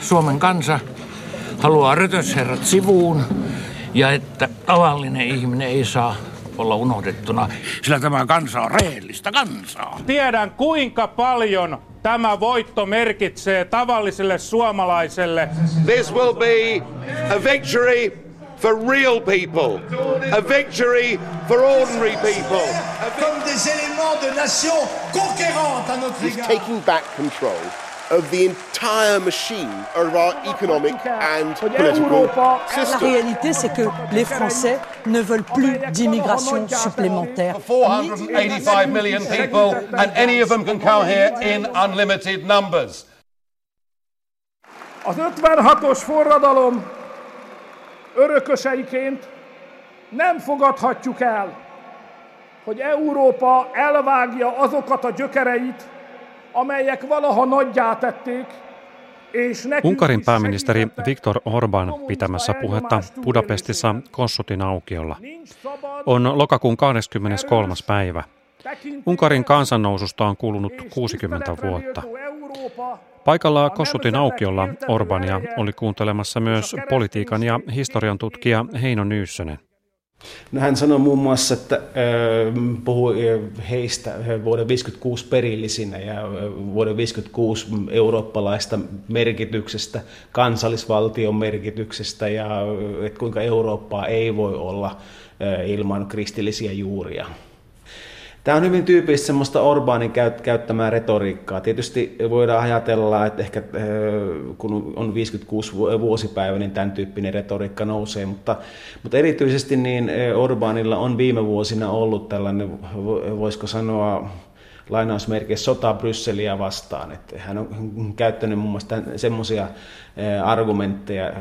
Suomen kansa haluaa rötösherrat sivuun ja että tavallinen ihminen ei saa olla unohdettuna, sillä tämä kansa on rehellistä kansaa. Tiedän kuinka paljon tämä voitto merkitsee tavalliselle suomalaiselle. This will be a victory for real people, a victory for ordinary people. Comme des éléments de nation conquérante à notre is taking back control of the entire machine of our economic and political La system. réalité, c'est que les Français ne veulent plus d'immigration supplémentaire. 485 million people, and any of them can come here in unlimited numbers. Az 56-os forradalom örököseiként nem fogadhatjuk el, hogy Európa elvágja azokat a gyökereit, Unkarin is pääministeri Viktor Orban pitämässä puhetta Budapestissa. Kossutin aukiolla. On lokakuun 23. päivä. Unkarin kansannoususta on kulunut és 60 tiszteletre vuotta. Paikalla Kossutin aukiolla Orbania oli kuuntelemassa myös politiikan ja historian tutkija Heino Nyyssönen. No hän sanoi muun muassa, että äh, puhui äh, heistä vuoden 56 perillisinä ja äh, vuoden 56 eurooppalaista merkityksestä, kansallisvaltion merkityksestä ja äh, että kuinka Eurooppaa ei voi olla ilman kristillisiä juuria. Tämä on hyvin tyypillistä semmoista Orbánin käyt- käyttämää retoriikkaa. Tietysti voidaan ajatella, että ehkä äh, kun on 56 vu- vuosipäivä, niin tämän tyyppinen retoriikka nousee, mutta, mutta erityisesti niin äh, Orbánilla on viime vuosina ollut tällainen, vo- voisiko sanoa, lainausmerkeissä sota Brysseliä vastaan. Että hän on käyttänyt muun muassa semmoisia argumentteja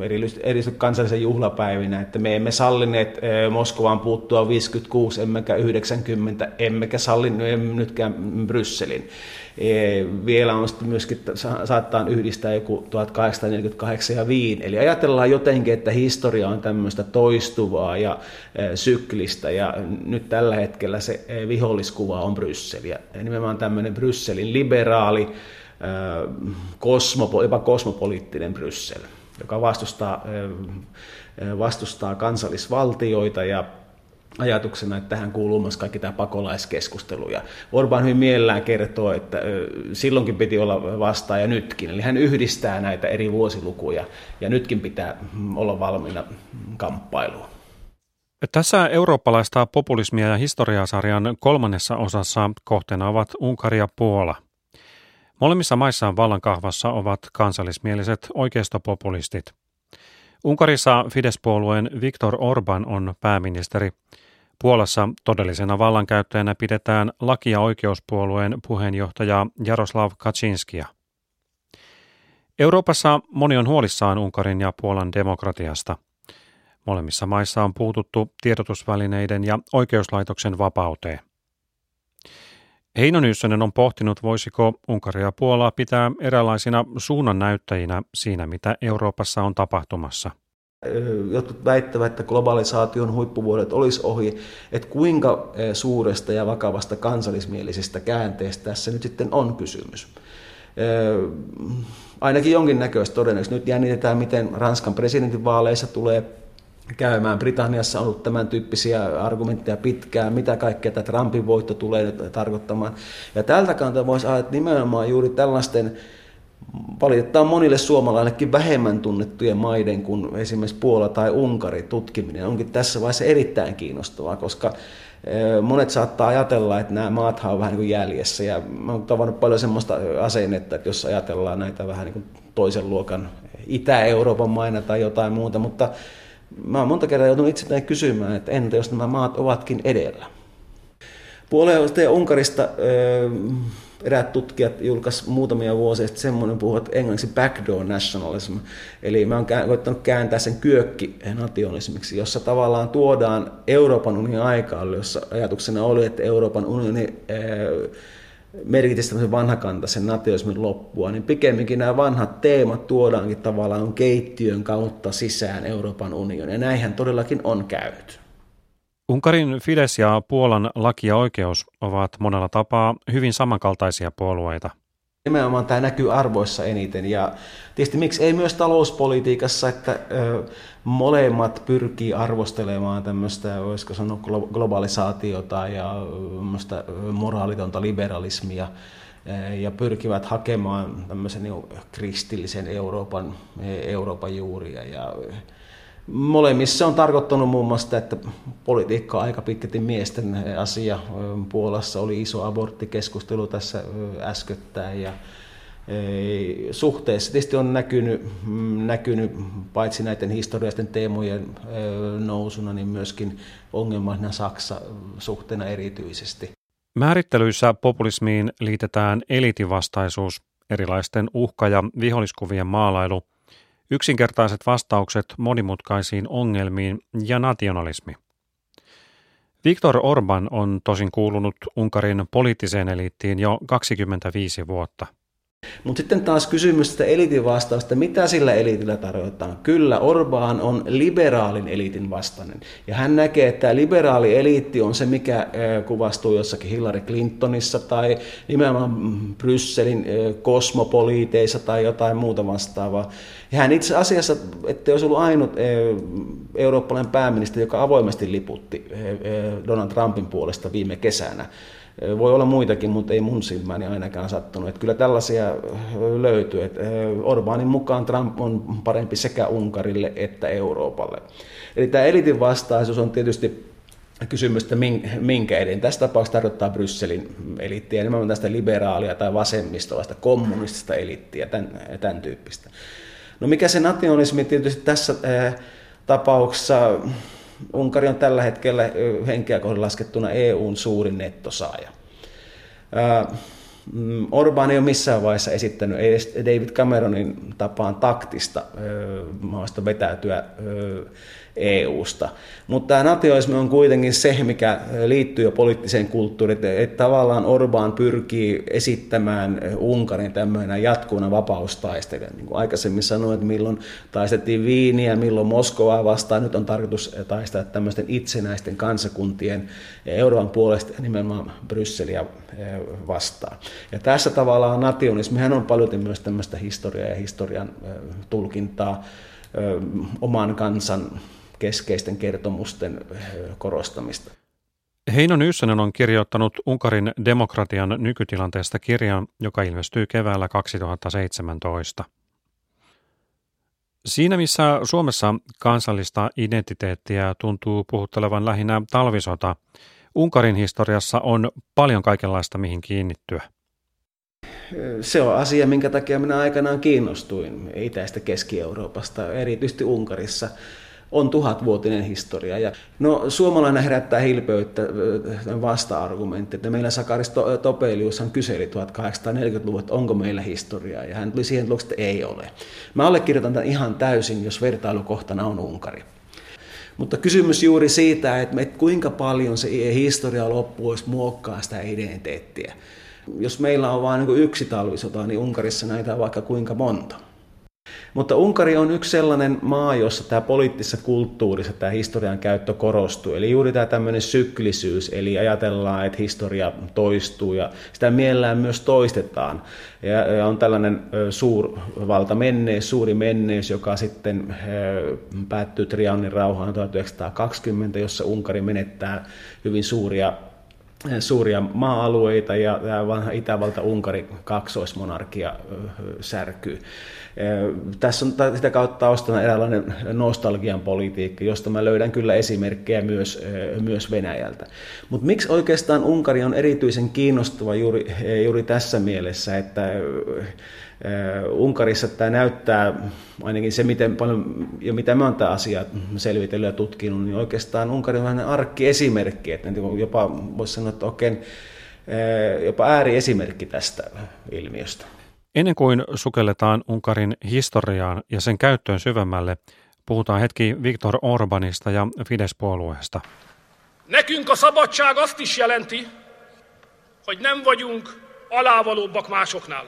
erityisesti kansallisen juhlapäivinä, että me emme sallineet eh, Moskovaan puuttua 56, emmekä 90, emmekä sallineet nytkään Brysselin. Eh, Vielä on sitten myöskin, sa- saattaa yhdistää joku 1848 ja Wien. Eli ajatellaan jotenkin, että historia on tämmöistä toistuvaa ja eh, syklistä, ja nyt tällä hetkellä se eh, viholliskuva on Bryssel. Ja nimenomaan tämmöinen Brysselin liberaali, kosmopo, jopa kosmopoliittinen Bryssel, joka vastustaa, vastustaa kansallisvaltioita ja ajatuksena, että tähän kuuluu myös kaikki tämä pakolaiskeskustelu. Ja Orban hyvin mielellään kertoo, että silloinkin piti olla vastaan ja nytkin. Eli hän yhdistää näitä eri vuosilukuja ja nytkin pitää olla valmiina kamppailuun. Tässä eurooppalaista populismia ja historiasarjan kolmannessa osassa kohteena ovat Unkari ja Puola. Molemmissa maissa vallankahvassa ovat kansallismieliset oikeistopopulistit. Unkarissa Fidesz-puolueen Viktor Orban on pääministeri. Puolassa todellisena vallankäyttäjänä pidetään laki- ja oikeuspuolueen puheenjohtaja Jaroslav Kaczynskia. Euroopassa moni on huolissaan Unkarin ja Puolan demokratiasta. Molemmissa maissa on puututtu tiedotusvälineiden ja oikeuslaitoksen vapauteen. Heino Nyssonen on pohtinut, voisiko Unkari ja Puolaa pitää eräänlaisina suunnannäyttäjinä siinä, mitä Euroopassa on tapahtumassa. Jotkut väittävät, että globalisaation huippuvuodet olisi ohi, että kuinka suuresta ja vakavasta kansallismielisestä käänteestä tässä nyt sitten on kysymys. Ainakin jonkinnäköistä todennäköisesti. Nyt jännitetään, miten Ranskan presidentinvaaleissa tulee käymään. Britanniassa on ollut tämän tyyppisiä argumentteja pitkään, mitä kaikkea tämä Trumpin voitto tulee tarkoittamaan. Ja tältä kannalta voisi ajatella, nimenomaan juuri tällaisten valitetaan monille suomalaillekin vähemmän tunnettujen maiden kuin esimerkiksi Puola tai Unkari tutkiminen onkin tässä vaiheessa erittäin kiinnostavaa, koska monet saattaa ajatella, että nämä maathan on vähän niin kuin jäljessä. Ja mä oon tavannut paljon semmoista asennetta, että jos ajatellaan näitä vähän niin kuin toisen luokan Itä-Euroopan maina tai jotain muuta, mutta mä oon monta kertaa joutunut itseltäni kysymään, että entä jos nämä maat ovatkin edellä. Puolesta ja Unkarista eräät tutkijat julkaisivat muutamia vuosia sitten semmoinen puhuvat englanniksi backdoor nationalism. Eli mä oon koittanut kääntää sen kyökki-nationalismiksi, jossa tavallaan tuodaan Euroopan unionin aikaan, jossa ajatuksena oli, että Euroopan unioni merkitisi tämmöisen vanhakantaisen nationalismin loppua, niin pikemminkin nämä vanhat teemat tuodaankin tavallaan keittiön kautta sisään Euroopan unioniin. Ja näinhän todellakin on käynyt. Unkarin Fidesz ja Puolan laki ja oikeus ovat monella tapaa hyvin samankaltaisia puolueita. Nimenomaan tämä näkyy arvoissa eniten ja tietysti miksi ei myös talouspolitiikassa, että molemmat pyrkii arvostelemaan tämmöistä, voisiko sanoa globalisaatiota ja moraalitonta liberalismia ja pyrkivät hakemaan tämmöisen niin kristillisen Euroopan, Euroopan juuria. Ja molemmissa on tarkoittanut muun muassa että politiikka on aika pitkälti miesten asia. Puolassa oli iso aborttikeskustelu tässä äskettäin ja suhteessa tietysti on näkynyt, näkynyt paitsi näiden historiallisten teemojen nousuna, niin myöskin ongelmana Saksa suhteena erityisesti. Määrittelyissä populismiin liitetään elitivastaisuus, erilaisten uhka- ja viholliskuvien maalailu, yksinkertaiset vastaukset monimutkaisiin ongelmiin ja nationalismi. Viktor Orban on tosin kuulunut Unkarin poliittiseen eliittiin jo 25 vuotta. Mutta sitten taas kysymys sitä eliitin vastausta, mitä sillä eliitillä tarkoitetaan. Kyllä, Orbán on liberaalin eliitin vastainen. Ja hän näkee, että tämä liberaali eliitti on se, mikä kuvastuu jossakin Hillary Clintonissa tai nimenomaan Brysselin kosmopoliiteissa tai jotain muuta vastaavaa. Ja hän itse asiassa, että olisi ollut ainut eurooppalainen pääministeri, joka avoimesti liputti Donald Trumpin puolesta viime kesänä. Voi olla muitakin, mutta ei mun silmääni ainakaan sattunut. Että kyllä tällaisia löytyy. Että Orbánin mukaan Trump on parempi sekä Unkarille että Euroopalle. Eli tämä elitin vastaisuus on tietysti kysymystä, minkä edin. Tässä tapauksessa tarkoittaa Brysselin eliittiä, nimenomaan tästä liberaalia tai vasemmistolaista, kommunistista eliittiä, tämän, tämän tyyppistä. No mikä se nationalismi tietysti tässä tapauksessa Unkari on tällä hetkellä henkeä kohden laskettuna EUn suurin nettosaaja. Mm, Orban ei ole missään vaiheessa esittänyt edes David Cameronin tapaan taktista maasta vetäytyä EU-sta. Mutta tämä nationalismi on kuitenkin se, mikä liittyy jo poliittiseen kulttuuriin, että tavallaan Orbán pyrkii esittämään Unkarin tämmöinen jatkuvana vapaustaistelija. Niin kuin aikaisemmin sanoin, että milloin taistettiin Viiniä, milloin Moskovaa vastaan, nyt on tarkoitus taistella tämmöisten itsenäisten kansakuntien Euroopan puolesta nimenomaan Brysseliä vastaan. Ja tässä tavallaan nationalismihan on paljon myös tämmöistä historiaa ja historian tulkintaa oman kansan keskeisten kertomusten korostamista. Heino Nyssänen on kirjoittanut Unkarin demokratian nykytilanteesta kirjan, joka ilmestyy keväällä 2017. Siinä missä Suomessa kansallista identiteettiä tuntuu puhuttelevan lähinnä talvisota, Unkarin historiassa on paljon kaikenlaista mihin kiinnittyä. Se on asia, minkä takia minä aikanaan kiinnostuin itäistä Keski-Euroopasta, erityisesti Unkarissa on tuhatvuotinen historia. Ja, no, suomalainen herättää hilpeyttä vasta-argumentti, että meillä Sakaris Topeliushan kyseli 1840-luvun, että onko meillä historiaa, ja hän tuli siihen tulokseen, että ei ole. Mä allekirjoitan tämän ihan täysin, jos vertailukohtana on Unkari. Mutta kysymys juuri siitä, että kuinka paljon se historia loppuisi muokkaa sitä identiteettiä. Jos meillä on vain niin yksi talvisota, niin Unkarissa näitä on vaikka kuinka monta. Mutta Unkari on yksi sellainen maa, jossa tämä poliittisessa kulttuurissa tämä historian käyttö korostuu. Eli juuri tämä tämmöinen syklisyys, eli ajatellaan, että historia toistuu ja sitä mielellään myös toistetaan. Ja on tällainen suurvalta menneys, suuri menneys, joka sitten päättyy Trianin rauhaan 1920, jossa Unkari menettää hyvin suuria suuria maa-alueita ja tämä vanha Itävalta-Unkari kaksoismonarkia särkyy. Tässä on sitä kautta taustana eräänlainen nostalgian politiikka, josta mä löydän kyllä esimerkkejä myös, myös Venäjältä. Mutta miksi oikeastaan Unkari on erityisen kiinnostava juuri, juuri tässä mielessä, että Unkarissa tämä näyttää, ainakin se miten paljon, ja mitä mä oon tämä asia selvitellyt ja tutkinut, niin oikeastaan Unkari on vähän arkkiesimerkki, että jopa voisi sanoa, että oikein jopa ääriesimerkki tästä ilmiöstä. Ennen kuin sukelletaan Unkarin historiaan ja sen käyttöön syvemmälle, puhutaan hetki Viktor Orbanista ja Fidesz-puolueesta. Nekünk a szabadság azt is jelenti, hogy nem vagyunk alávalóbbak másoknál.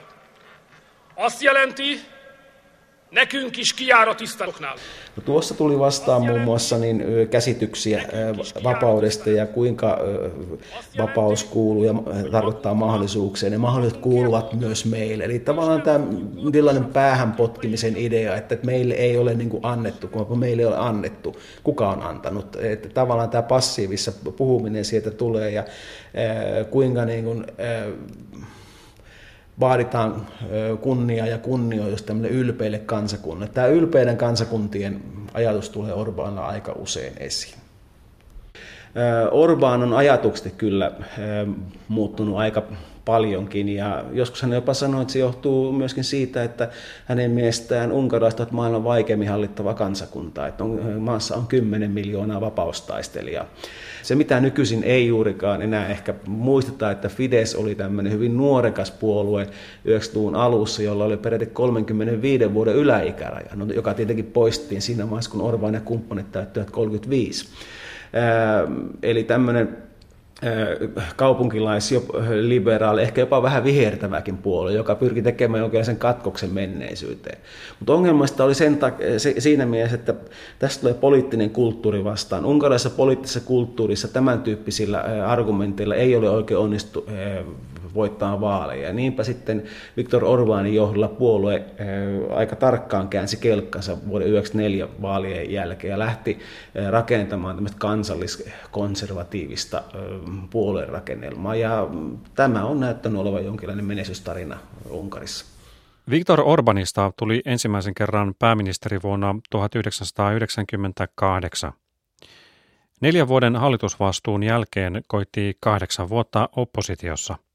Azt jelenti, Nekünk is kiár a tiszteloknál. No, tuossa tuli vastaan muun muassa niin, käsityksiä vapaudesta ja kuinka vapaus kuuluu ja tarkoittaa mahdollisuuksia. Ne mahdollisuudet kuuluvat myös meille. Eli tavallaan tämä tällainen päähän potkimisen idea, että meille ei ole niin kuin annettu, kun meille ei ole annettu. Kuka on antanut? Että tavallaan tämä passiivissa puhuminen sieltä tulee ja kuinka niin kuin, vaaditaan kunnia ja kunnioitus tämmöille ylpeille kansakunnalle. Tämä ylpeiden kansakuntien ajatus tulee Orbaanilla aika usein esiin. Orbán on ajatuksesti kyllä muuttunut aika paljonkin ja joskus hän jopa sanoi, että se johtuu myöskin siitä, että hänen mielestään unkarilaiset ovat maailman vaikeimmin hallittava kansakunta, että on, maassa on 10 miljoonaa vapaustaistelijaa. Se, mitä nykyisin ei juurikaan enää ehkä muisteta, että Fides oli tämmöinen hyvin nuorekas puolue 90-luvun alussa, jolla oli peräti 35 vuoden yläikäraja, no, joka tietenkin poistettiin siinä vaiheessa, kun Orban ja kumppanit täyttivät 35. Eli tämmöinen kaupunkilaisliberaali, ehkä jopa vähän vihertäväkin puolue, joka pyrki tekemään jonkinlaisen katkoksen menneisyyteen. Mutta ongelmasta oli sen tak- se, siinä mielessä, että tästä tulee poliittinen kulttuuri vastaan. Unkarilaisessa poliittisessa kulttuurissa tämän tyyppisillä argumenteilla ei ole oikein onnistu voittaa vaaleja. Ja niinpä sitten Viktor Orbanin johdolla puolue aika tarkkaan käänsi kelkkansa vuoden 1994 vaalien jälkeen ja lähti rakentamaan tämmöistä kansalliskonservatiivista puoluerakennelmaa. Ja tämä on näyttänyt olevan jonkinlainen menestystarina Unkarissa. Viktor Orbanista tuli ensimmäisen kerran pääministeri vuonna 1998. Neljän vuoden hallitusvastuun jälkeen koitti kahdeksan vuotta oppositiossa –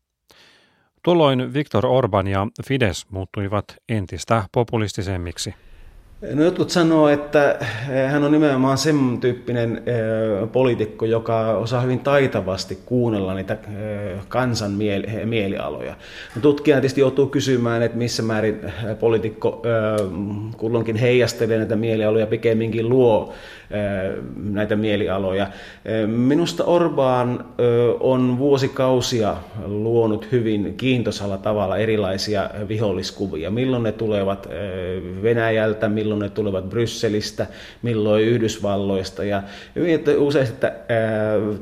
Tuolloin Viktor Orban ja Fides muuttuivat entistä populistisemmiksi. No jotkut sanoo, että eh, hän on nimenomaan sen tyyppinen eh, poliitikko, joka osaa hyvin taitavasti kuunnella niitä eh, kansan mielialoja. No tutkija tietysti joutuu kysymään, että missä määrin poliitikko kulloinkin heijastelee näitä mielialoja, pikemminkin luo näitä mielialoja. Minusta Orbán on vuosikausia luonut hyvin kiintosalla tavalla erilaisia viholliskuvia. Milloin ne tulevat Venäjältä, milloin ne tulevat Brysselistä, milloin Yhdysvalloista. Ja usein että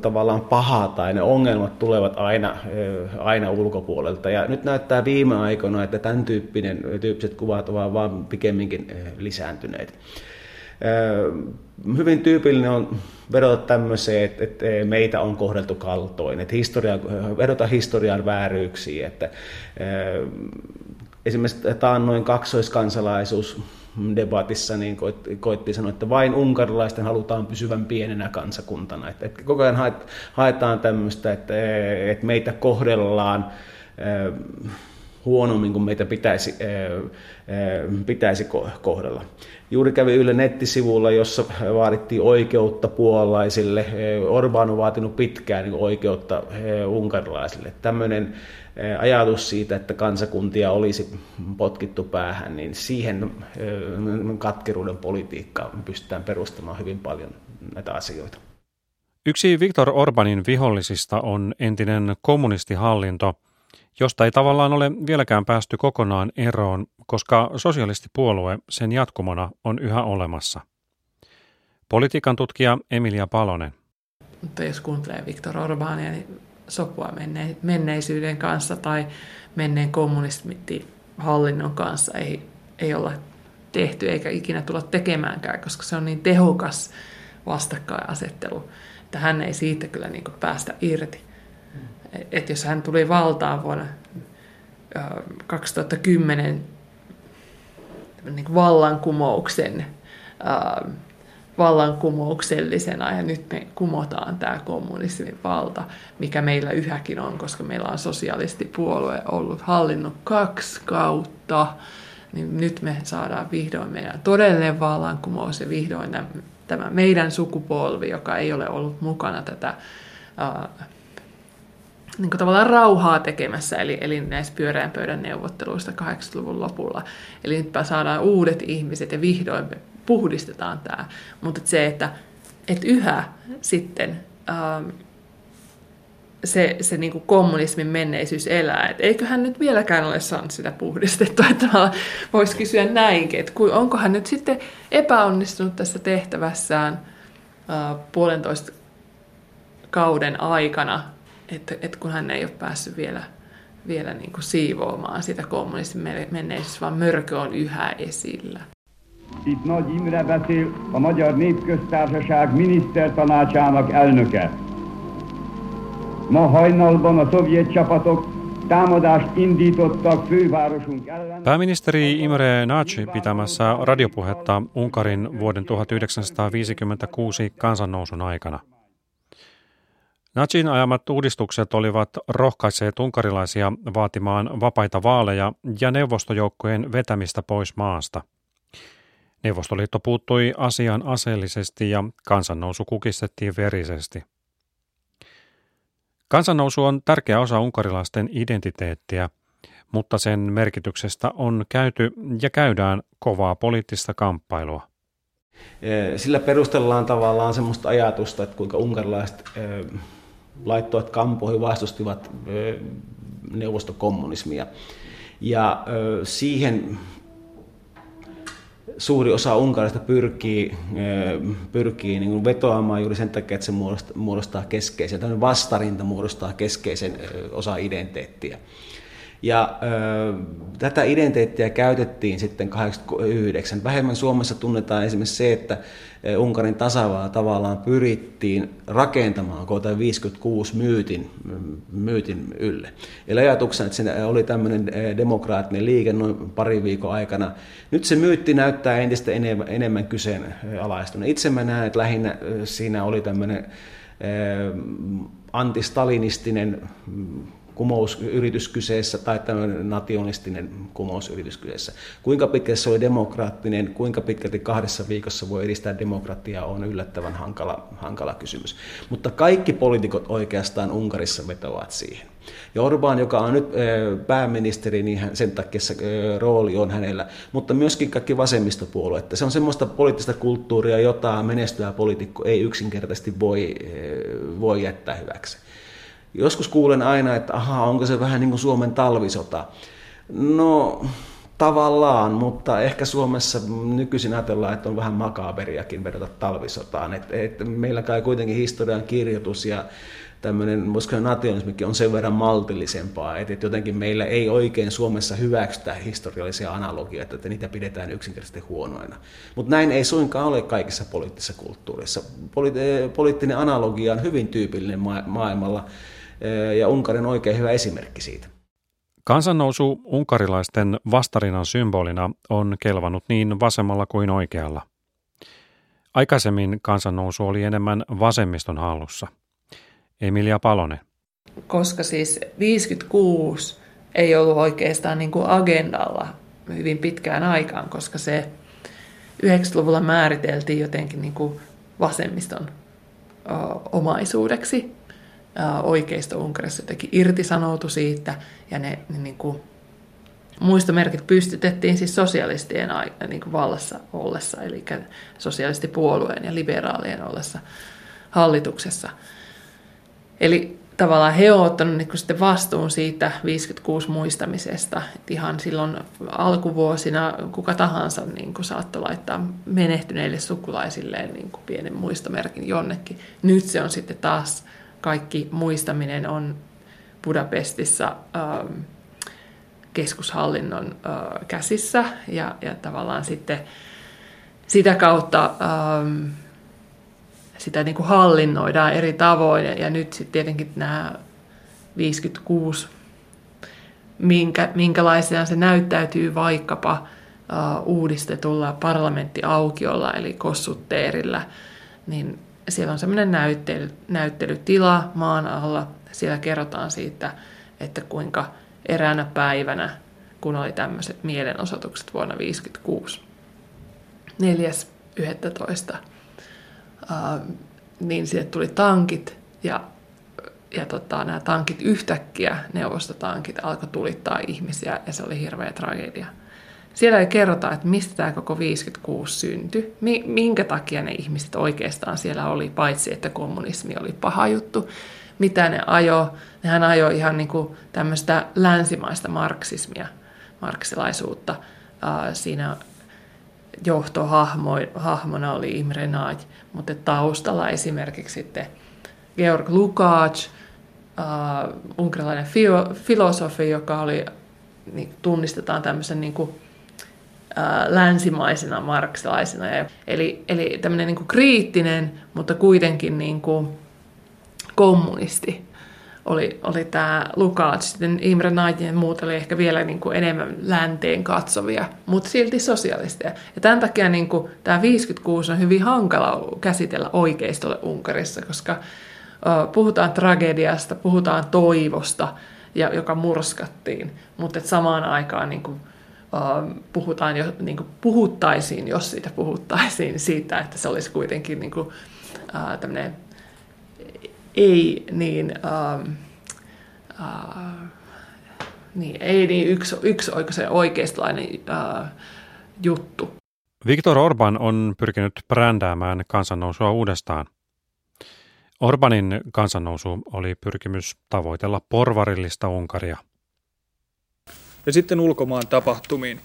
tavallaan pahaa tai ne ongelmat tulevat aina, aina ulkopuolelta. Ja nyt näyttää viime aikoina, että tämän tyyppinen, tyyppiset kuvat ovat vaan pikemminkin lisääntyneet hyvin tyypillinen on vedota tämmöiseen, että, että meitä on kohdeltu kaltoin, että historia, vedota historian vääryyksiin, että esimerkiksi taannoin kaksoiskansalaisuus debatissa niin koitti, sanoa, että vain unkarilaisten halutaan pysyvän pienenä kansakuntana. Että, koko ajan haetaan tämmöistä, että meitä kohdellaan huonommin kuin meitä pitäisi, pitäisi kohdella. Juuri kävi Yle nettisivulla, jossa vaadittiin oikeutta puolalaisille. Orban on vaatinut pitkään niin oikeutta unkarilaisille. Tämmöinen ajatus siitä, että kansakuntia olisi potkittu päähän, niin siihen katkeruuden politiikkaan pystytään perustamaan hyvin paljon näitä asioita. Yksi Viktor Orbanin vihollisista on entinen kommunistihallinto – josta ei tavallaan ole vieläkään päästy kokonaan eroon, koska sosialistipuolue sen jatkumona on yhä olemassa. Politiikan tutkija Emilia Palonen. Mutta jos kuuntelee Viktor Orbania, niin sopua menneisyyden kanssa tai menneen kommunistihallinnon kanssa ei, ei olla tehty eikä ikinä tulla tekemäänkään, koska se on niin tehokas vastakkainasettelu, että hän ei siitä kyllä niin päästä irti että jos hän tuli valtaan vuonna 2010 niin vallankumouksen vallankumouksellisena ja nyt me kumotaan tämä kommunismin valta, mikä meillä yhäkin on, koska meillä on sosialistipuolue ollut hallinnut kaksi kautta, niin nyt me saadaan vihdoin meidän todellinen vallankumous ja vihdoin tämä meidän sukupolvi, joka ei ole ollut mukana tätä niin kuin tavallaan rauhaa tekemässä, eli, eli näissä pyöreän pöydän neuvotteluista 80-luvun lopulla. Eli nyt saadaan uudet ihmiset ja vihdoin me puhdistetaan tämä. Mutta se, että, että yhä sitten ähm, se, se niin kuin kommunismin menneisyys elää. Et eiköhän nyt vieläkään ole saanut sitä puhdistettua. Että voisi kysyä näinkin, että onko hän nyt sitten epäonnistunut tässä tehtävässään uh, puolentoista kauden aikana, että, että kun hän ei ole päässyt vielä, vielä niin kuin siivoamaan sitä kommunismin menneisyyttä, vaan mörkö on yhä esillä. Itt Nagy Imre beszél a Magyar Népköztársaság minisztertanácsának elnöke. Ma hajnalban a szovjet csapatok támadást indítottak fővárosunk ellen. Pääministeri Imre Nagy pitämässä radiopuhetta Unkarin vuoden 1956 kansannousun aikana. Natsin ajamat uudistukset olivat rohkaisseet unkarilaisia vaatimaan vapaita vaaleja ja neuvostojoukkojen vetämistä pois maasta. Neuvostoliitto puuttui asiaan aseellisesti ja kansannousu kukistettiin verisesti. Kansannousu on tärkeä osa unkarilaisten identiteettiä, mutta sen merkityksestä on käyty ja käydään kovaa poliittista kamppailua. Sillä perustellaan tavallaan sellaista ajatusta, että kuinka unkarilaiset laittoivat kampoihin vastustivat neuvostokommunismia. Ja siihen suuri osa Unkarista pyrkii, pyrkii niin vetoamaan juuri sen takia, että se muodostaa keskeisen, tämmöinen vastarinta muodostaa keskeisen osa identiteettiä. Ja ö, tätä identiteettiä käytettiin sitten 89. Vähemmän Suomessa tunnetaan esimerkiksi se, että Unkarin tasavalta tavallaan pyrittiin rakentamaan koko 56 myytin, myytin ylle. Eli ajatuksena, että se oli tämmöinen demokraattinen liike noin pari viikon aikana. Nyt se myytti näyttää entistä enemmän, enemmän kyseenalaistunut. Itse mä näen, että lähinnä siinä oli tämmöinen antistalinistinen kumousyritys kyseessä tai tämmöinen nationalistinen kumousyritys kyseessä. Kuinka pitkälti se oli demokraattinen, kuinka pitkälti kahdessa viikossa voi edistää demokratiaa on yllättävän hankala, hankala kysymys. Mutta kaikki poliitikot oikeastaan Unkarissa vetoavat siihen. Ja Orbán, joka on nyt pääministeri, niin sen takia se rooli on hänellä, mutta myöskin kaikki vasemmistopuolueet. Se on semmoista poliittista kulttuuria, jota menestyvä poliitikko ei yksinkertaisesti voi, voi jättää hyväksi. Joskus kuulen aina, että aha, onko se vähän niin kuin Suomen talvisota. No tavallaan, mutta ehkä Suomessa nykyisin ajatellaan, että on vähän makaberiakin vedota talvisotaan. Et, et meillä kai kuitenkin historian kirjoitus ja tämmöinen, voisiko nationalismikin on sen verran maltillisempaa, että, että jotenkin meillä ei oikein Suomessa hyväksytä historiallisia analogioita, että niitä pidetään yksinkertaisesti huonoina. Mutta näin ei suinkaan ole kaikissa poliittisissa kulttuureissa. Poli- poliittinen analogia on hyvin tyypillinen ma- maailmalla, ja Unkarin oikein hyvä esimerkki siitä. Kansannousu unkarilaisten vastarinnan symbolina on kelvannut niin vasemmalla kuin oikealla. Aikaisemmin kansannousu oli enemmän vasemmiston hallussa. Emilia Palonen. Koska siis 56 ei ollut oikeastaan niin kuin agendalla hyvin pitkään aikaan, koska se 90-luvulla määriteltiin jotenkin niin kuin vasemmiston omaisuudeksi oikeisto Unkarissa jotenkin irtisanoutui siitä ja ne, ne niin kuin, muistomerkit pystytettiin siis sosialistien niin kuin vallassa ollessa, eli sosialistipuolueen ja liberaalien ollessa hallituksessa. Eli tavallaan he ovat ottaneet niin sitten vastuun siitä 56 muistamisesta. Et ihan silloin alkuvuosina kuka tahansa niin kuin saattoi laittaa menehtyneille sukulaisilleen niin kuin pienen muistomerkin jonnekin. Nyt se on sitten taas kaikki muistaminen on Budapestissa ähm, keskushallinnon äh, käsissä. Ja, ja tavallaan sitten sitä kautta ähm, sitä niin kuin hallinnoidaan eri tavoin. Ja, nyt sitten tietenkin nämä 56, minkä, minkälaisena se näyttäytyy vaikkapa äh, uudistetulla parlamenttiaukiolla eli kossutteerillä, niin siellä on semmoinen näyttely, näyttelytila maan alla. Siellä kerrotaan siitä, että kuinka eräänä päivänä, kun oli tämmöiset mielenosoitukset vuonna 1956, 4.11., niin sinne tuli tankit ja, ja tota, nämä tankit yhtäkkiä, neuvostotankit, alkoi tulittaa ihmisiä ja se oli hirveä tragedia. Siellä ei kerrota, että mistä tämä koko 56 syntyi, minkä takia ne ihmiset oikeastaan siellä oli, paitsi että kommunismi oli paha juttu, mitä ne ajo. Nehän ajoi ihan niin kuin tämmöistä länsimaista marksismia, marksilaisuutta. Siinä johtohahmona oli Imre Nagy, mutta taustalla esimerkiksi sitten Georg Lukács, uh, unkarilainen filosofi, joka oli, niin tunnistetaan tämmöisen niin kuin, länsimaisena marksilaisena. Eli, eli tämmöinen niin kriittinen, mutta kuitenkin niin kuin kommunisti oli, oli tämä Lukács. Sitten Imre Nagy ja muut oli ehkä vielä niin kuin enemmän länteen katsovia, mutta silti sosialisteja. Ja tämän takia niin kuin, tämä 56 on hyvin hankala käsitellä oikeistolle Unkarissa, koska puhutaan tragediasta, puhutaan toivosta, ja, joka murskattiin, mutta samaan aikaan niin kuin, puhutaan jo, niin kuin puhuttaisiin, jos siitä puhuttaisiin, siitä, että se olisi kuitenkin niin kuin, tämmöinen ei niin, uh, uh, niin, ei niin yksi, yksi oikein oikeistolainen uh, juttu. Viktor Orban on pyrkinyt brändäämään kansannousua uudestaan. Orbanin kansannousu oli pyrkimys tavoitella porvarillista Unkaria. Ja sitten ulkomaan tapahtumiin.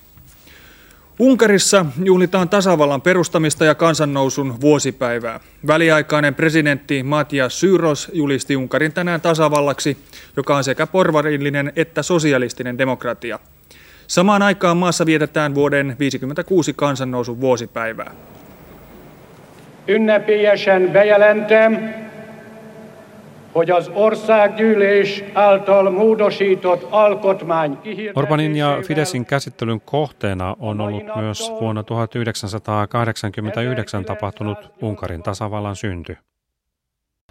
Unkarissa juhlitaan tasavallan perustamista ja kansannousun vuosipäivää. Väliaikainen presidentti Matias Syros julisti Unkarin tänään tasavallaksi, joka on sekä porvarillinen että sosialistinen demokratia. Samaan aikaan maassa vietetään vuoden 1956 kansannousun vuosipäivää. Ünnepélyesen bejelentem, hogy az országgyűlés által módosított alkotmány Orbanin ja Fidesin käsittelyn kohteena on ollut myös vuonna 1989 tapahtunut Unkarin tasavallan synty.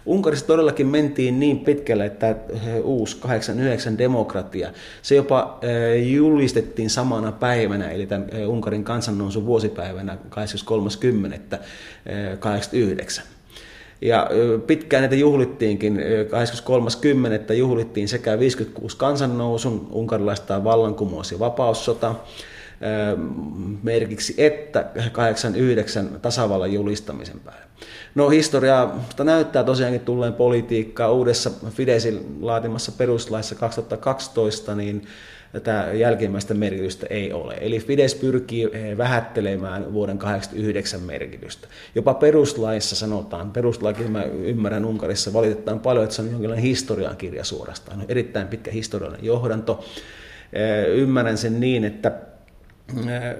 Unkarissa todellakin mentiin niin pitkälle, että uusi 89 demokratia, se jopa julistettiin samana päivänä, eli tämän Unkarin kansannousun vuosipäivänä 23.10.89. Ja pitkään näitä juhlittiinkin, 23.10. juhlittiin sekä 56 kansannousun, unkarilaista vallankumous- ja vapaussota, merkiksi että 89 tasavallan julistamisen päivä. No historia näyttää tosiaankin tulleen politiikkaa uudessa Fidesin laatimassa peruslaissa 2012, niin tätä jälkimmäistä merkitystä ei ole. Eli Fides pyrkii eh, vähättelemään vuoden 89 merkitystä. Jopa peruslaissa sanotaan, peruslaki mä ymmärrän Unkarissa valitetaan paljon, että se on jonkinlainen historiankirja suorastaan. Erittäin pitkä historiallinen johdanto. Eh, ymmärrän sen niin, että eh,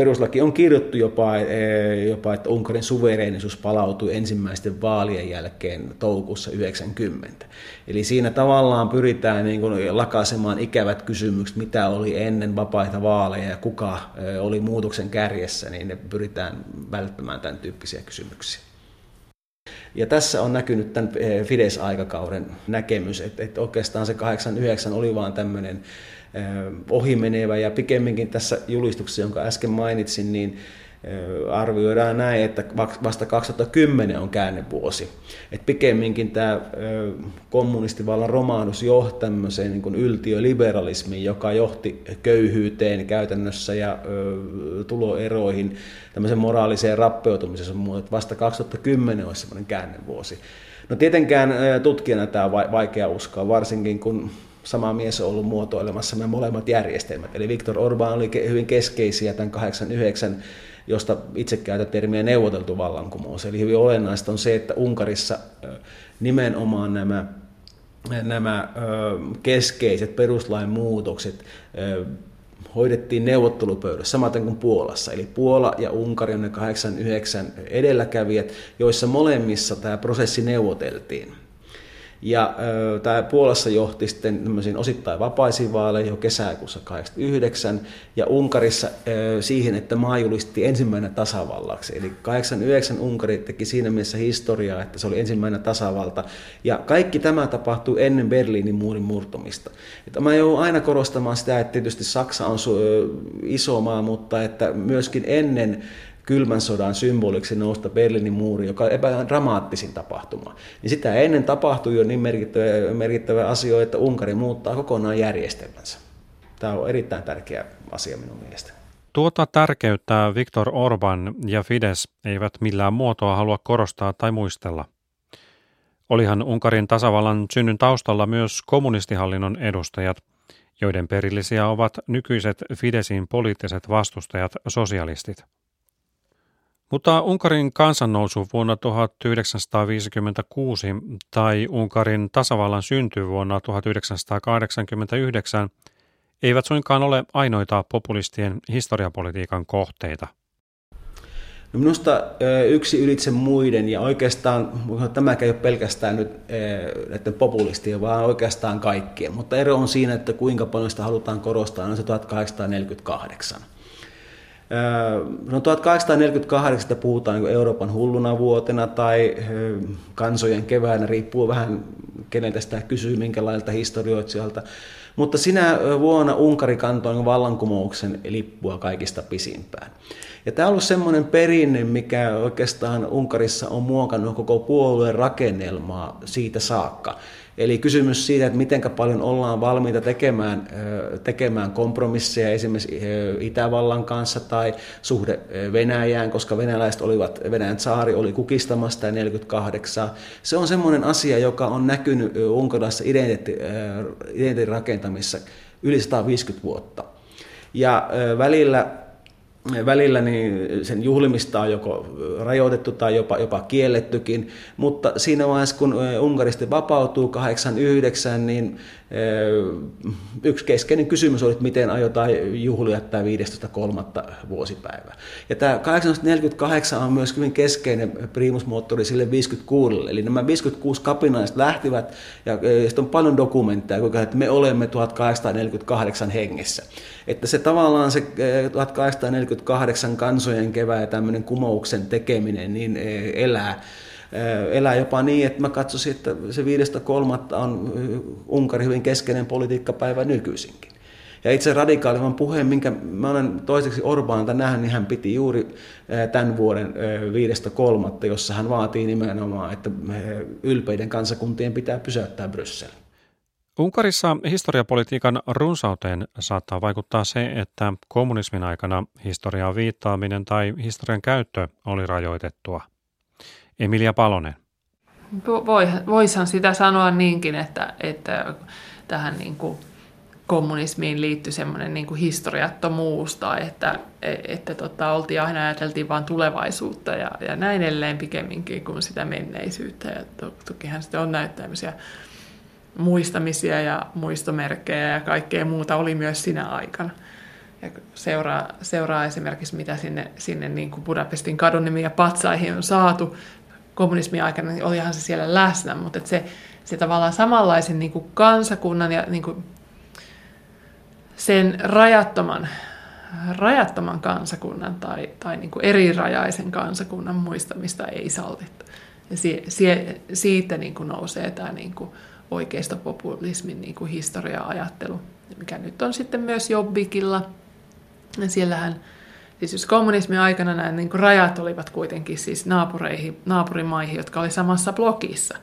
peruslaki on kirjoittu jopa, eh, jopa, että Unkarin suvereenisuus palautui ensimmäisten vaalien jälkeen toukokuussa 90. Eli siinä tavallaan pyritään niin kuin lakasemaan ikävät kysymykset, mitä oli ennen vapaita vaaleja ja kuka eh, oli muutoksen kärjessä, niin ne pyritään välttämään tämän tyyppisiä kysymyksiä. Ja tässä on näkynyt tämän eh, Fides-aikakauden näkemys, että, että oikeastaan se 89 oli vaan tämmöinen ohimenevä ja pikemminkin tässä julistuksessa, jonka äsken mainitsin, niin arvioidaan näin, että vasta 2010 on käännevuosi. Et pikemminkin tämä kommunistivallan romahdus johti tämmöiseen niin yltiöliberalismiin, joka johti köyhyyteen käytännössä ja tuloeroihin, tämmöisen moraaliseen rappeutumiseen, mutta vasta 2010 olisi semmoinen käännevuosi. No tietenkään tutkijana tämä on vaikea uskoa, varsinkin kun sama mies on ollut muotoilemassa nämä molemmat järjestelmät. Eli Viktor Orban oli hyvin keskeisiä tämän 89 josta itse käytän termiä neuvoteltu vallankumous. Eli hyvin olennaista on se, että Unkarissa nimenomaan nämä, nämä keskeiset peruslain muutokset hoidettiin neuvottelupöydässä, samaten kuin Puolassa. Eli Puola ja Unkari on ne 89 edelläkävijät, joissa molemmissa tämä prosessi neuvoteltiin. Ja tämä Puolassa johti sitten osittain vapaisiin vaaleihin jo kesäkuussa 89 ja Unkarissa siihen, että maa julisti ensimmäinen tasavallaksi. Eli 89 Unkari teki siinä mielessä historiaa, että se oli ensimmäinen tasavalta. Ja kaikki tämä tapahtui ennen Berliinin muurin murtumista. Että mä joudun aina korostamaan sitä, että tietysti Saksa on iso maa, mutta että myöskin ennen kylmän sodan symboliksi nousta Berliinin muuri, joka on dramaattisin tapahtuma. Niin sitä ennen tapahtui jo niin merkittävä, merkittävä asia, että Unkari muuttaa kokonaan järjestelmänsä. Tämä on erittäin tärkeä asia minun mielestäni. Tuota tärkeyttä Viktor Orban ja Fides eivät millään muotoa halua korostaa tai muistella. Olihan Unkarin tasavallan synnyn taustalla myös kommunistihallinnon edustajat, joiden perillisiä ovat nykyiset Fidesin poliittiset vastustajat sosialistit. Mutta Unkarin kansannousu vuonna 1956 tai Unkarin tasavallan synty vuonna 1989 eivät suinkaan ole ainoita populistien historiapolitiikan kohteita. No minusta yksi ylitse muiden, ja oikeastaan tämäkään ei ole pelkästään nyt näiden populistien, vaan oikeastaan kaikkien, mutta ero on siinä, että kuinka paljon sitä halutaan korostaa, on se 1848. No 1848 puhutaan niin Euroopan hulluna vuotena tai kansojen keväänä, riippuu vähän keneltä sitä kysyy, minkälailta historioitsijalta. Mutta sinä vuonna Unkari kantoi vallankumouksen lippua kaikista pisimpään. Ja tämä on ollut semmoinen perinne, mikä oikeastaan Unkarissa on muokannut koko puolueen rakennelmaa siitä saakka. Eli kysymys siitä, että miten paljon ollaan valmiita tekemään, tekemään kompromisseja esimerkiksi Itävallan kanssa tai suhde Venäjään, koska venäläiset olivat, Venäjän saari oli kukistamassa sitä 48. Se on semmoinen asia, joka on näkynyt Unkarissa identiteetin rakentamissa yli 150 vuotta. Ja välillä välillä niin sen juhlimista on joko rajoitettu tai jopa, jopa kiellettykin, mutta siinä vaiheessa kun Unkarista vapautuu 89, niin yksi keskeinen kysymys oli, että miten aiotaan juhlia tämä 15.3. vuosipäivä. Ja tämä 1848 on myös hyvin keskeinen primusmoottori sille 56. Eli nämä 56 kapinaiset lähtivät, ja sitten on paljon dokumentteja, kuinka että me olemme 1848 hengessä. Että se tavallaan se 1848 kansojen kevää ja tämmöinen kumouksen tekeminen niin elää elää jopa niin, että mä katsoisin, että se viidestä kolmatta on Unkari hyvin keskeinen politiikkapäivä nykyisinkin. Ja itse radikaalimman puheen, minkä mä olen toiseksi Orbaanilta nähnyt, niin hän piti juuri tämän vuoden viidestä kolmatta, jossa hän vaatii nimenomaan, että ylpeiden kansakuntien pitää pysäyttää Bryssel. Unkarissa historiapolitiikan runsauteen saattaa vaikuttaa se, että kommunismin aikana historiaan viittaaminen tai historian käyttö oli rajoitettua. Emilia Palonen. Voi, voishan sitä sanoa niinkin, että, että tähän niin kuin kommunismiin liittyi semmoinen niin historiattomuus tai että, että tota, oltiin aina ajateltiin vain tulevaisuutta ja, ja näin edelleen pikemminkin kuin sitä menneisyyttä. Ja to, tokihan sitten on näitä tämmöisiä muistamisia ja muistomerkkejä ja kaikkea muuta oli myös sinä aikana. Ja seuraa, seuraa esimerkiksi, mitä sinne, sinne niin kuin Budapestin kadunimiä ja patsaihin on saatu kommunismin aikana, niin olihan se siellä läsnä, mutta että se, se tavallaan samanlaisen niin kuin kansakunnan ja niin kuin sen rajattoman, rajattoman kansakunnan tai, tai niin kuin erirajaisen kansakunnan muistamista ei sallittu. Ja si, si, siitä niin kuin nousee tämä niin kuin oikeistopopulismin niin kuin historia-ajattelu, mikä nyt on sitten myös Jobbikilla. Ja siellähän Siis jos kommunismin aikana nämä niin kuin rajat olivat kuitenkin siis naapureihin, naapurimaihin, jotka oli samassa blokissa,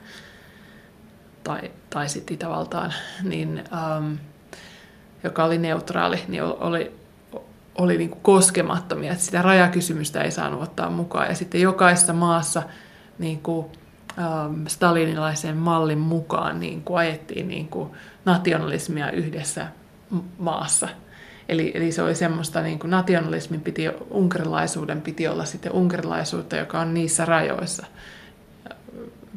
tai, tai sitten Itävaltaan, niin, um, joka oli neutraali, niin oli, oli niin kuin koskemattomia, että sitä rajakysymystä ei saanut ottaa mukaan. Ja sitten jokaisessa maassa niin kuin, um, stalinilaisen mallin mukaan niin kuin ajettiin niin kuin nationalismia yhdessä maassa – Eli, eli se oli semmoista niin kuin nationalismin piti, unkarilaisuuden piti olla sitten unkarilaisuutta, joka on niissä rajoissa,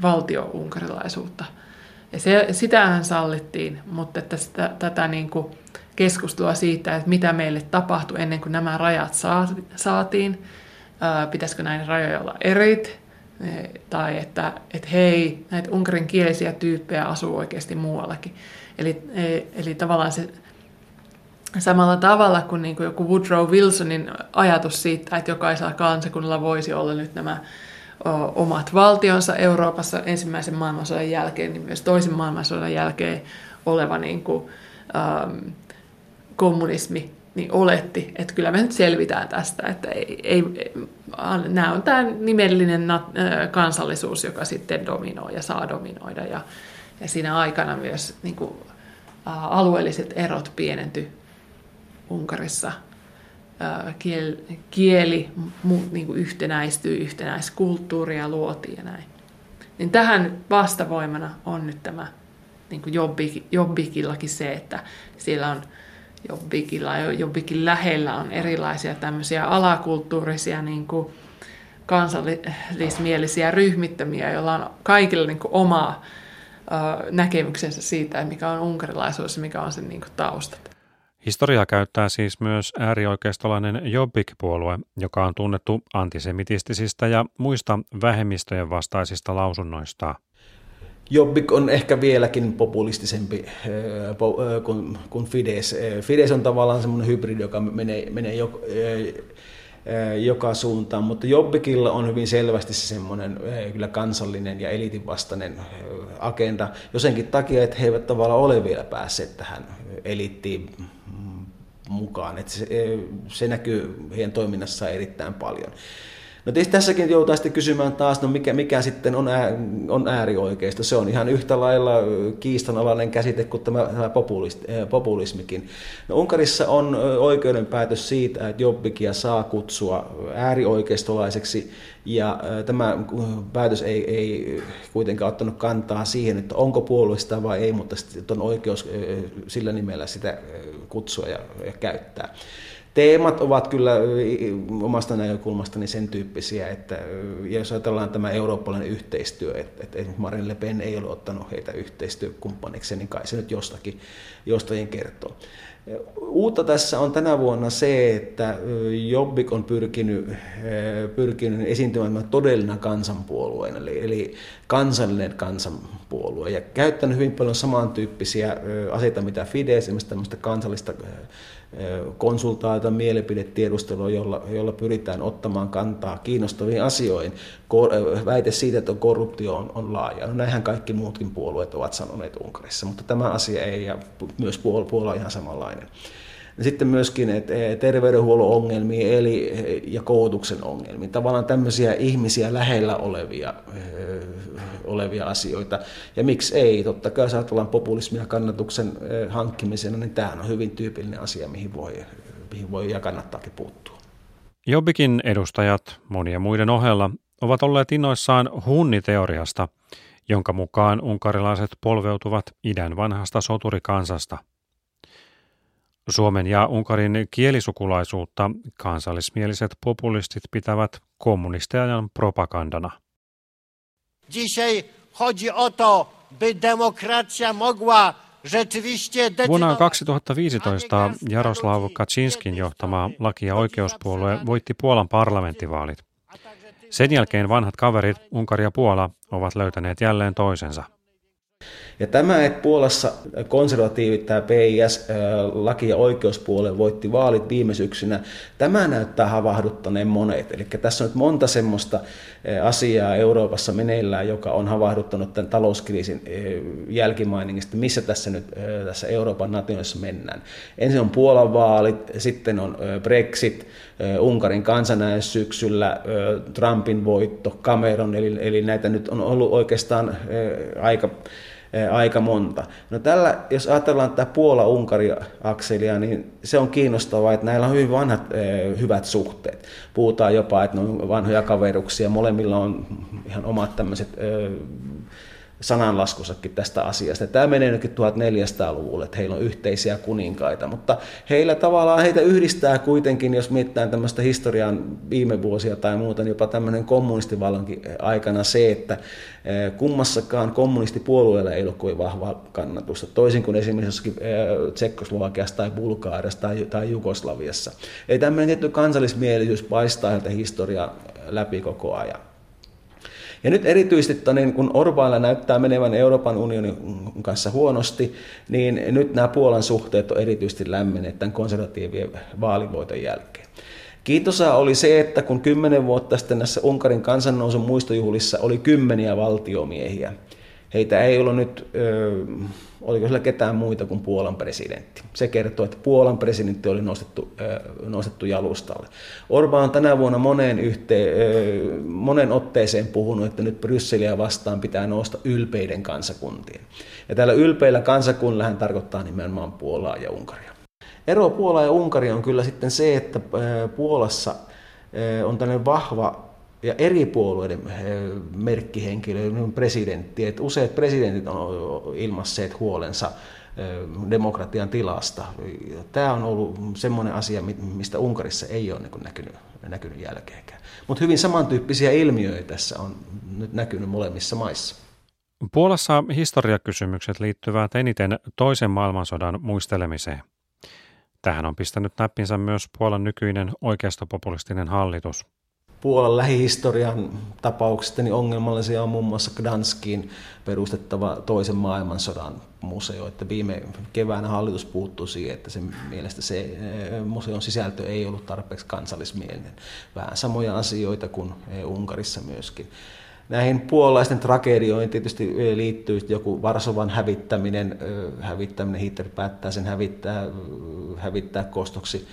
valtio-unkarilaisuutta. Ja se, sitähän sallittiin, mutta että sitä, tätä niin kuin keskustelua siitä, että mitä meille tapahtui ennen kuin nämä rajat saatiin, pitäisikö näin rajoja olla erit, e, tai että, että hei, näitä unkarinkielisiä tyyppejä asuu oikeasti muuallakin. Eli, e, eli tavallaan se samalla tavalla kuin, niin kuin joku Woodrow Wilsonin ajatus siitä, että jokaisella kansakunnalla voisi olla nyt nämä omat valtionsa Euroopassa ensimmäisen maailmansodan jälkeen, niin myös toisen maailmansodan jälkeen oleva niin kuin, ähm, kommunismi niin oletti, että kyllä me nyt selvitään tästä, että ei, ei, nämä on tämä nimellinen äh, kansallisuus, joka sitten dominoi ja saa dominoida. Ja, ja siinä aikana myös niin kuin, äh, alueelliset erot pienenty Unkarissa kieli, niin kuin yhtenäistyi, yhtenäiskulttuuria luotiin ja näin. Niin tähän vastavoimana on nyt tämä niin kuin Jobbik, Jobbikillakin se, että siellä on Jobbikilla ja Jobbikin lähellä on erilaisia tämmöisiä alakulttuurisia niin kuin kansallismielisiä ryhmittömiä, joilla on kaikilla niin kuin oma näkemyksensä siitä, mikä on unkarilaisuus ja mikä on sen niin kuin taustat. Historiaa käyttää siis myös äärioikeistolainen Jobbik-puolue, joka on tunnettu antisemitistisistä ja muista vähemmistöjen vastaisista lausunnoista. Jobbik on ehkä vieläkin populistisempi kuin, Fides. Fides on tavallaan semmoinen hybridi, joka menee, menee jo, joka suuntaan, mutta Jobbikilla on hyvin selvästi se semmoinen kyllä kansallinen ja elitin vastainen agenda, josenkin takia, että he eivät tavallaan ole vielä päässeet tähän elittiin mukaan. Että se, se näkyy heidän toiminnassaan erittäin paljon. No tietysti tässäkin joutuu sitten kysymään taas, no mikä, mikä sitten on, ää, on äärioikeisto. Se on ihan yhtä lailla kiistanalainen käsite kuin tämä, tämä populist, populismikin. No Unkarissa on oikeuden päätös siitä, että Jobbikia saa kutsua äärioikeistolaiseksi, ja tämä päätös ei, ei kuitenkaan ottanut kantaa siihen, että onko puolueesta vai ei, mutta sitten on oikeus sillä nimellä sitä kutsua ja, ja käyttää teemat ovat kyllä omasta näkökulmastani sen tyyppisiä, että jos ajatellaan tämä eurooppalainen yhteistyö, että, että Marine Le Pen ei ole ottanut heitä yhteistyökumppaniksi, niin kai se nyt jostakin, jostakin kertoo. Uutta tässä on tänä vuonna se, että Jobbik on pyrkinyt, pyrkinyt esiintymään todellinen kansanpuolueen, eli, eli kansallinen kansanpuolue, ja käyttänyt hyvin paljon samantyyppisiä aseita, mitä Fidesz, esimerkiksi tämmöistä kansallista konsultaata, mielipidetiedustelua, jolla, jolla pyritään ottamaan kantaa kiinnostaviin asioihin. Väite siitä, että korruptio on, on laaja. No näinhän kaikki muutkin puolueet ovat sanoneet Unkarissa, mutta tämä asia ei, ja myös Puola on ihan samanlainen. Ja sitten myöskin että terveydenhuollon ongelmiin eli, ja koulutuksen ongelmiin. Tavallaan tämmöisiä ihmisiä lähellä olevia, olevia asioita. Ja miksi ei? Totta kai jos ajatellaan populismia kannatuksen hankkimisena, niin tämä on hyvin tyypillinen asia, mihin voi, mihin voi ja kannattaakin puuttua. Jobbikin edustajat monien muiden ohella ovat olleet innoissaan hunniteoriasta, jonka mukaan unkarilaiset polveutuvat idän vanhasta soturikansasta – Suomen ja Unkarin kielisukulaisuutta kansallismieliset populistit pitävät kommunisteajan propagandana. Dzisiaj chodzi o to, by demokracja mogła Vuonna 2015 Jaroslav Kaczynskin johtama laki- ja oikeuspuolue voitti Puolan parlamenttivaalit. Sen jälkeen vanhat kaverit Unkari ja Puola ovat löytäneet jälleen toisensa. Ja tämä, että Puolassa konservatiivit, tämä PIS, laki- ja oikeuspuolue voitti vaalit viime syksynä, tämä näyttää havahduttaneen monet. Eli tässä on nyt monta semmoista asiaa Euroopassa meneillään, joka on havahduttanut tämän talouskriisin jälkimainingista, missä tässä nyt tässä Euroopan nationissa mennään. Ensin on Puolan vaalit, sitten on Brexit, Unkarin kansanäänestys syksyllä, Trumpin voitto, Cameron, eli, eli näitä nyt on ollut oikeastaan aika aika monta. No tällä, jos ajatellaan tätä Puola-Unkari-akselia, niin se on kiinnostavaa, että näillä on hyvin vanhat hyvät suhteet. Puhutaan jopa, että ne on vanhoja kaveruksia, molemmilla on ihan omat tämmöiset sananlaskussakin tästä asiasta. Tämä menee nytkin 1400-luvulle, että heillä on yhteisiä kuninkaita, mutta heillä tavallaan heitä yhdistää kuitenkin, jos mietitään tämmöistä historian viime vuosia tai muuta, niin jopa tämmöinen kommunistivallankin aikana se, että eh, kummassakaan kommunistipuolueella ei ole kovin vahvaa kannatusta, toisin kuin esimerkiksi eh, Tsekkoslovakiassa tai Bulgaariassa tai, tai Jugoslaviassa. Eli tämmöinen tietty kansallismielisyys paistaa heiltä historiaa läpi koko ajan. Ja nyt erityisesti niin kun Orbailla näyttää menevän Euroopan unionin kanssa huonosti, niin nyt nämä Puolan suhteet on erityisesti lämmenneet tämän konservatiivien vaalivoiton jälkeen. Kiitosaa oli se, että kun kymmenen vuotta sitten näissä Unkarin kansannousun muistojuhlissa oli kymmeniä valtiomiehiä, heitä ei ollut nyt, ö, oliko siellä ketään muita kuin Puolan presidentti. Se kertoo, että Puolan presidentti oli nostettu, ö, nostettu jalustalle. Orba on tänä vuonna moneen, yhteen, ö, monen otteeseen puhunut, että nyt Brysseliä vastaan pitää nousta ylpeiden kansakuntien. Ja täällä ylpeillä kansakunnilla hän tarkoittaa nimenomaan Puolaa ja Unkaria. Ero Puola ja Unkari on kyllä sitten se, että Puolassa on tällainen vahva ja eri puolueiden merkkihenkilöiden presidentti, että useat presidentit on ilmasseet huolensa demokratian tilasta. Tämä on ollut semmoinen asia, mistä Unkarissa ei ole niin näkynyt, näkynyt jälkeenkään. Mutta hyvin samantyyppisiä ilmiöitä tässä on nyt näkynyt molemmissa maissa. Puolassa historiakysymykset liittyvät eniten toisen maailmansodan muistelemiseen. Tähän on pistänyt näppinsä myös Puolan nykyinen oikeistopopulistinen hallitus. Puolan lähihistorian tapauksista niin ongelmallisia on muun muassa Gdanskiin perustettava toisen maailmansodan museo. Että viime keväänä hallitus puuttui siihen, että se mielestä se eh, museon sisältö ei ollut tarpeeksi kansallismielinen. Vähän samoja asioita kuin eh, Unkarissa myöskin. Näihin puolalaisten tragedioihin tietysti liittyy joku Varsovan hävittäminen, hävittäminen, Hitler päättää sen hävittää, hävittää kostoksi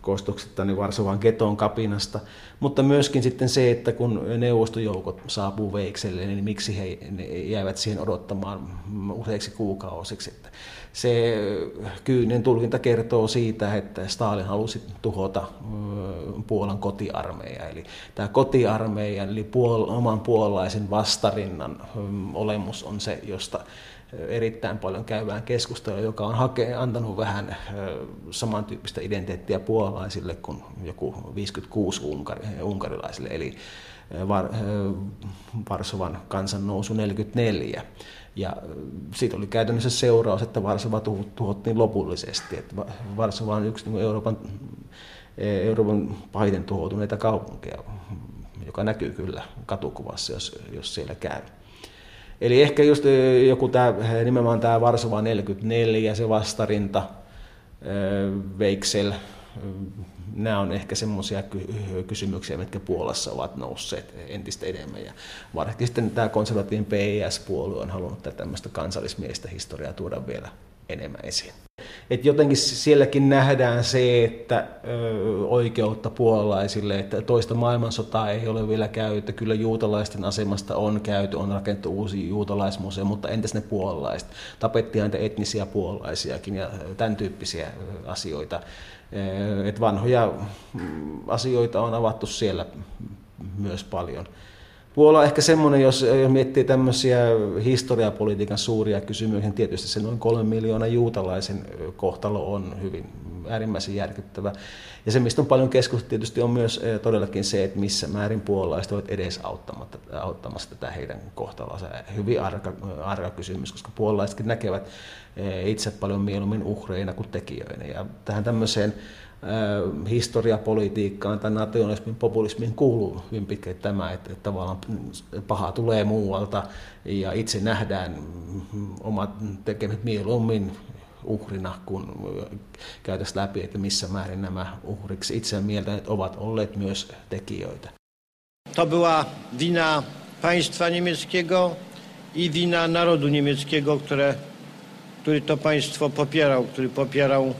kostoksetta niin Varsovan geton kapinasta, mutta myöskin sitten se, että kun neuvostojoukot saapuu Veikselle, niin miksi he jäävät siihen odottamaan useiksi kuukausiksi. Että se kyyninen tulkinta kertoo siitä, että Stalin halusi tuhota Puolan kotiarmeija. Eli tämä kotiarmeija, eli puol- oman puolalaisen vastarinnan olemus on se, josta erittäin paljon käyvään keskustelua, joka on hake, antanut vähän samantyyppistä identiteettiä puolalaisille kuin joku 56 unkari, unkarilaisille, eli Var, Varsovan kansannousu 44. Ja siitä oli käytännössä seuraus, että Varsova tuhottiin lopullisesti. Että Varsova on yksi niin Euroopan, Euroopan pahiten tuhoutuneita kaupunkeja, joka näkyy kyllä katukuvassa, jos, jos siellä käy. Eli ehkä just joku tämä, nimenomaan tämä Varsova 44, se vastarinta, Veiksel, nämä on ehkä semmoisia kysymyksiä, mitkä Puolassa ovat nousseet entistä enemmän. Ja varsinkin sitten tämä konservatiivinen PIS-puolue on halunnut tätä tämmöistä kansallismielistä historiaa tuoda vielä enemmän esiin. Et jotenkin sielläkin nähdään se, että ö, oikeutta puolalaisille, että toista maailmansotaa ei ole vielä käyty, kyllä juutalaisten asemasta on käyty, on rakennettu uusi juutalaismuseo, mutta entäs ne puolalaiset? Tapettiin niitä etnisiä puolalaisiakin ja tämän tyyppisiä asioita. Et vanhoja mm, asioita on avattu siellä myös paljon. Puola on ehkä semmoinen, jos miettii tämmöisiä historiapolitiikan suuria kysymyksiä, niin tietysti se noin kolme miljoonaa juutalaisen kohtalo on hyvin äärimmäisen järkyttävä. Ja se, mistä on paljon keskusteltu tietysti on myös todellakin se, että missä määrin puolalaiset ovat edes auttamassa tätä heidän kohtalonsa. Hyvin arka, arka kysymys, koska puolalaisetkin näkevät itse paljon mieluummin uhreina kuin tekijöinä. Ja tähän tämmöiseen historiapolitiikkaan tai nationalismin, populismiin kuuluu hyvin pitkälti tämä, että, että tavallaan paha tulee muualta ja itse nähdään omat tekemät mieluummin uhrina, kun käytäisiin läpi, että missä määrin nämä uhriksi itseään mieltäneet ovat olleet myös tekijöitä. To była wina państwa niemieckiego i wina narodu niemieckiego, które, który to państwo popierał, który popierał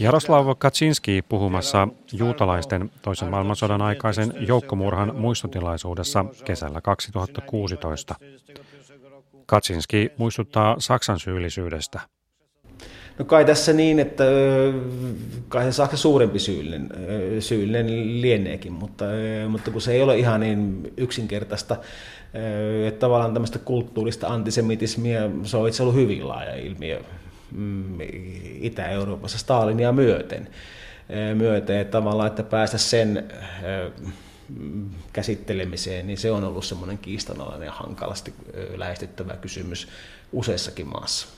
Jaroslav Kaczynski puhumassa juutalaisten toisen maailmansodan aikaisen joukkomurhan muistotilaisuudessa kesällä 2016. Kaczynski muistuttaa Saksan syyllisyydestä. No kai tässä niin, että kai se Saksa suurempi syyllinen, syyllinen lieneekin, mutta, mutta kun se ei ole ihan niin yksinkertaista, että tavallaan tämmöistä kulttuurista antisemitismia, se on itse ollut hyvin laaja ilmiö Mm, Itä-Euroopassa Stalinia myöten. myöten että tavallaan, että päästä sen käsittelemiseen, niin se on ollut semmoinen kiistanalainen ja hankalasti lähestyttävä kysymys useissakin maassa.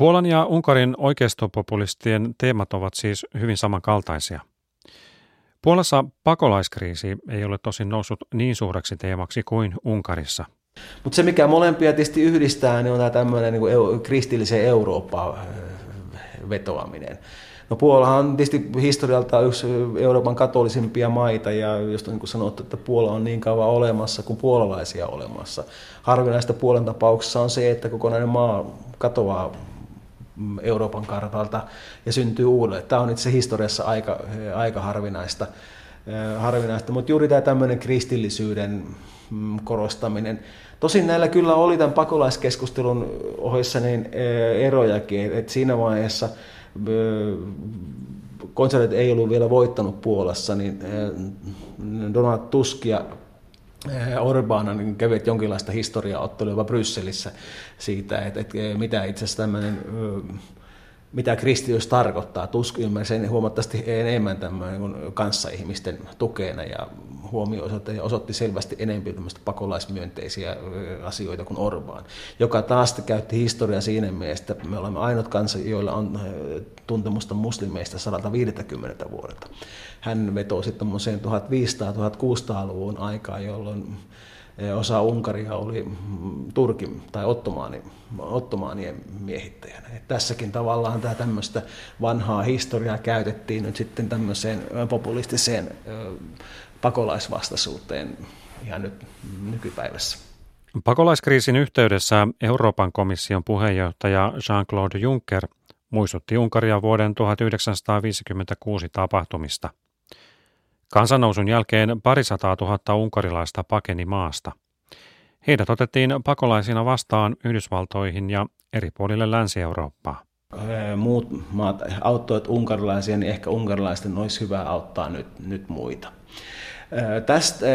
Puolan ja Unkarin oikeistopopulistien teemat ovat siis hyvin samankaltaisia. Puolassa pakolaiskriisi ei ole tosin noussut niin suureksi teemaksi kuin Unkarissa – mutta se, mikä molempia tietysti yhdistää, niin on tämä tämmöinen niin kristillisen Eurooppaan vetoaminen. No Puolahan on tietysti historialta yksi Euroopan katolisimpia maita, ja jos niin kuin sanottu, että Puola on niin kauan olemassa kuin puolalaisia olemassa. Harvinaista Puolen tapauksessa on se, että kokonainen maa katoaa Euroopan kartalta ja syntyy uudelleen. Tämä on itse historiassa aika, aika harvinaista, harvinaista. mutta juuri tämä tämmöinen kristillisyyden mm, korostaminen, Tosin näillä kyllä oli tämän pakolaiskeskustelun ohessa niin erojakin, että siinä vaiheessa konservatit ei ollut vielä voittanut Puolassa, niin Donald Tusk ja Orbán niin kävivät jonkinlaista historiaottelua Brysselissä siitä, että, että mitä itse asiassa tämmöinen mitä kristityys tarkoittaa. Tusk ymmärsi huomattavasti enemmän tämmöinen kuin kanssaihmisten tukena ja huomio osoitti, osoitti selvästi enemmän pakolaismyönteisiä asioita kuin Orbán, joka taas käytti historiaa siinä mielessä, että me olemme ainut kansa, joilla on tuntemusta muslimeista 150 vuodelta. Hän vetoo sitten 1500-1600-luvun aikaa, jolloin osa Unkaria oli Turkin tai Ottomaani, Ottomaanien miehittäjänä. Et tässäkin tavallaan tämä tämmöistä vanhaa historiaa käytettiin nyt sitten tämmöiseen populistiseen pakolaisvastaisuuteen ihan nyt nykypäivässä. Pakolaiskriisin yhteydessä Euroopan komission puheenjohtaja Jean-Claude Juncker muistutti Unkaria vuoden 1956 tapahtumista – Kansannousun jälkeen parisataa tuhatta unkarilaista pakeni maasta. Heidät otettiin pakolaisina vastaan Yhdysvaltoihin ja eri puolille Länsi-Eurooppaa. Muut maat auttoivat unkarilaisia, niin ehkä unkarilaisten olisi hyvä auttaa nyt, nyt muita. Tästä,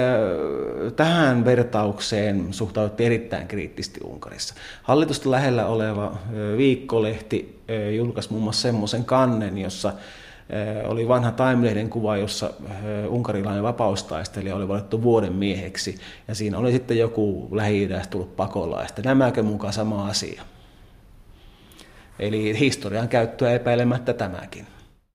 tähän vertaukseen suhtauduttiin erittäin kriittisesti Unkarissa. Hallitusta lähellä oleva viikkolehti julkaisi muun muassa semmoisen kannen, jossa oli vanha Time-lehden kuva, jossa unkarilainen vapaustaistelija oli valittu vuoden mieheksi, ja siinä oli sitten joku lähi tullut pakolaista. Nämäkö mukaan sama asia? Eli historian käyttöä epäilemättä tämäkin.